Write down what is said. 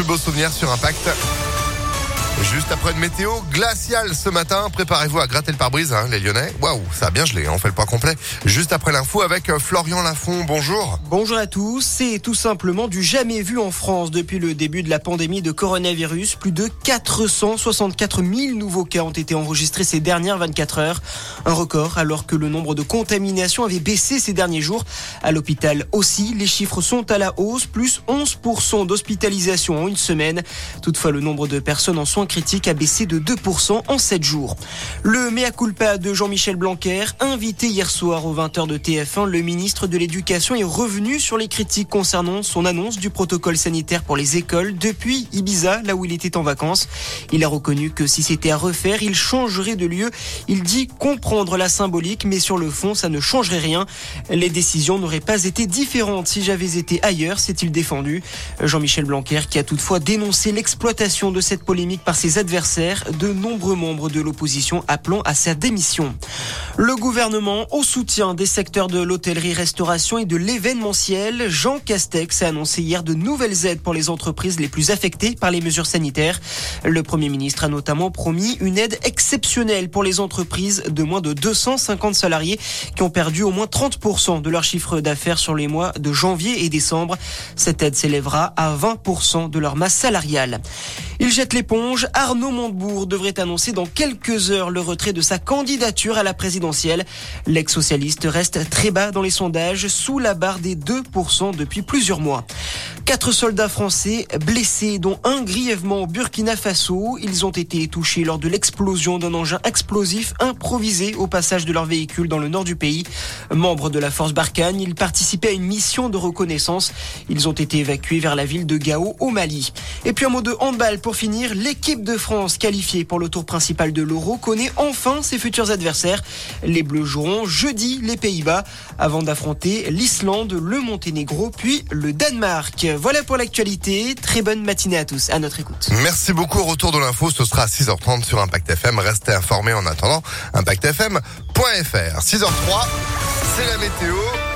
plus beaux souvenirs sur Impact. Juste après une météo glaciale ce matin, préparez-vous à gratter le pare-brise, hein, les Lyonnais. Waouh, ça a bien gelé, hein, on fait le point complet. Juste après l'info avec euh, Florian Lafont, bonjour. Bonjour à tous, c'est tout simplement du jamais vu en France depuis le début de la pandémie de coronavirus. Plus de 464 000 nouveaux cas ont été enregistrés ces dernières 24 heures. Un record alors que le nombre de contaminations avait baissé ces derniers jours. À l'hôpital aussi, les chiffres sont à la hausse, plus 11% d'hospitalisation en une semaine. Toutefois, le nombre de personnes en soins critique a baissé de 2% en 7 jours. Le mea culpa de Jean-Michel Blanquer, invité hier soir aux 20h de TF1, le ministre de l'Éducation est revenu sur les critiques concernant son annonce du protocole sanitaire pour les écoles depuis Ibiza, là où il était en vacances. Il a reconnu que si c'était à refaire, il changerait de lieu. Il dit comprendre la symbolique, mais sur le fond, ça ne changerait rien. Les décisions n'auraient pas été différentes si j'avais été ailleurs, s'est-il défendu. Jean-Michel Blanquer qui a toutefois dénoncé l'exploitation de cette polémique par ses adversaires, de nombreux membres de l'opposition appelant à sa démission. Le gouvernement, au soutien des secteurs de l'hôtellerie-restauration et de l'événementiel, Jean Castex a annoncé hier de nouvelles aides pour les entreprises les plus affectées par les mesures sanitaires. Le Premier ministre a notamment promis une aide exceptionnelle pour les entreprises de moins de 250 salariés qui ont perdu au moins 30% de leur chiffre d'affaires sur les mois de janvier et décembre. Cette aide s'élèvera à 20% de leur masse salariale. Il jette l'éponge. Arnaud Montebourg devrait annoncer dans quelques heures le retrait de sa candidature à la présidentielle. L'ex-socialiste reste très bas dans les sondages, sous la barre des 2% depuis plusieurs mois. Quatre soldats français blessés, dont un grièvement au Burkina Faso. Ils ont été touchés lors de l'explosion d'un engin explosif improvisé au passage de leur véhicule dans le nord du pays. Membres de la force Barkhane, ils participaient à une mission de reconnaissance. Ils ont été évacués vers la ville de Gao au Mali. Et puis un mot de handball pour finir. L'équipe de France qualifiée pour le tour principal de l'Euro connaît enfin ses futurs adversaires. Les Bleus joueront jeudi les Pays-Bas avant d'affronter l'Islande, le Monténégro puis le Danemark. Voilà pour l'actualité. Très bonne matinée à tous. À notre écoute. Merci beaucoup. Retour de l'info, ce sera à 6h30 sur Impact FM. Restez informés en attendant. ImpactFM.fr. 6h03, c'est la météo.